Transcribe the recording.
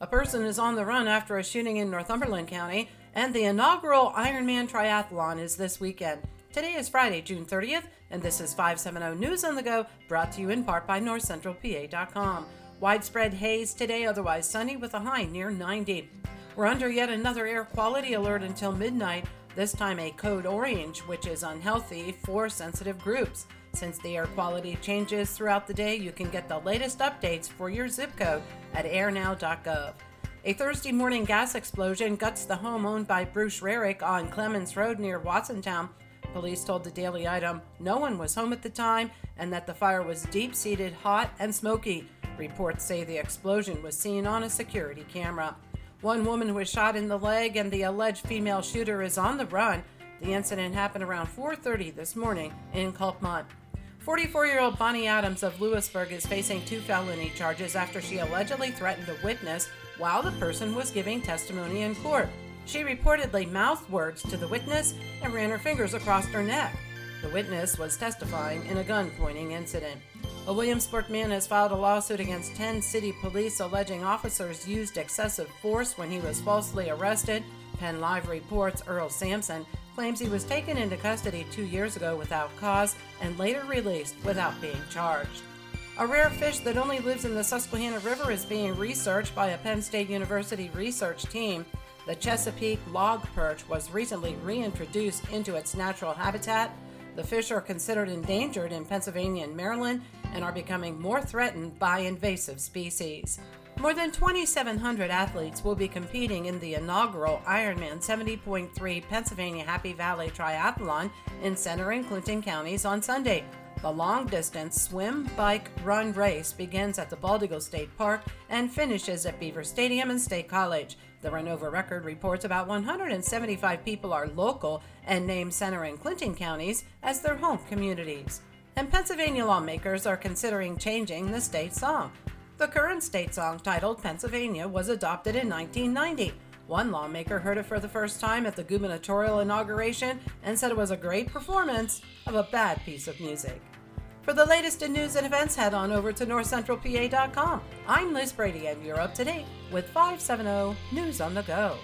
A person is on the run after a shooting in Northumberland County, and the inaugural Ironman Triathlon is this weekend. Today is Friday, June 30th, and this is 570 News on the Go, brought to you in part by NorthCentralPA.com. Widespread haze today, otherwise sunny with a high near 90. We're under yet another air quality alert until midnight, this time a code orange, which is unhealthy for sensitive groups. Since the air quality changes throughout the day, you can get the latest updates for your zip code at airnow.gov. A Thursday morning gas explosion guts the home owned by Bruce Rarick on Clements Road near Watsontown. Police told the Daily Item no one was home at the time and that the fire was deep seated, hot, and smoky. Reports say the explosion was seen on a security camera. One woman was shot in the leg and the alleged female shooter is on the run. The incident happened around 4:30 this morning in Kulpmont. 44-year-old Bonnie Adams of Lewisburg is facing two felony charges after she allegedly threatened a witness while the person was giving testimony in court. She reportedly mouthed words to the witness and ran her fingers across her neck. The witness was testifying in a gun pointing incident. A Williamsport man has filed a lawsuit against 10 city police alleging officers used excessive force when he was falsely arrested. Penn Live reports Earl Sampson claims he was taken into custody two years ago without cause and later released without being charged. A rare fish that only lives in the Susquehanna River is being researched by a Penn State University research team. The Chesapeake log perch was recently reintroduced into its natural habitat. The fish are considered endangered in Pennsylvania and Maryland and are becoming more threatened by invasive species. More than 2,700 athletes will be competing in the inaugural Ironman 70.3 Pennsylvania Happy Valley Triathlon in Centre and Clinton counties on Sunday. The long distance swim, bike, run race begins at the Bald Eagle State Park and finishes at Beaver Stadium and State College. The Renovo Record reports about 175 people are local and name Centre and Clinton counties as their home communities. And Pennsylvania lawmakers are considering changing the state song. The current state song titled Pennsylvania was adopted in 1990. One lawmaker heard it for the first time at the gubernatorial inauguration and said it was a great performance of a bad piece of music. For the latest in news and events, head on over to northcentralpa.com. I'm Liz Brady, and you're up to date with 570 News on the Go.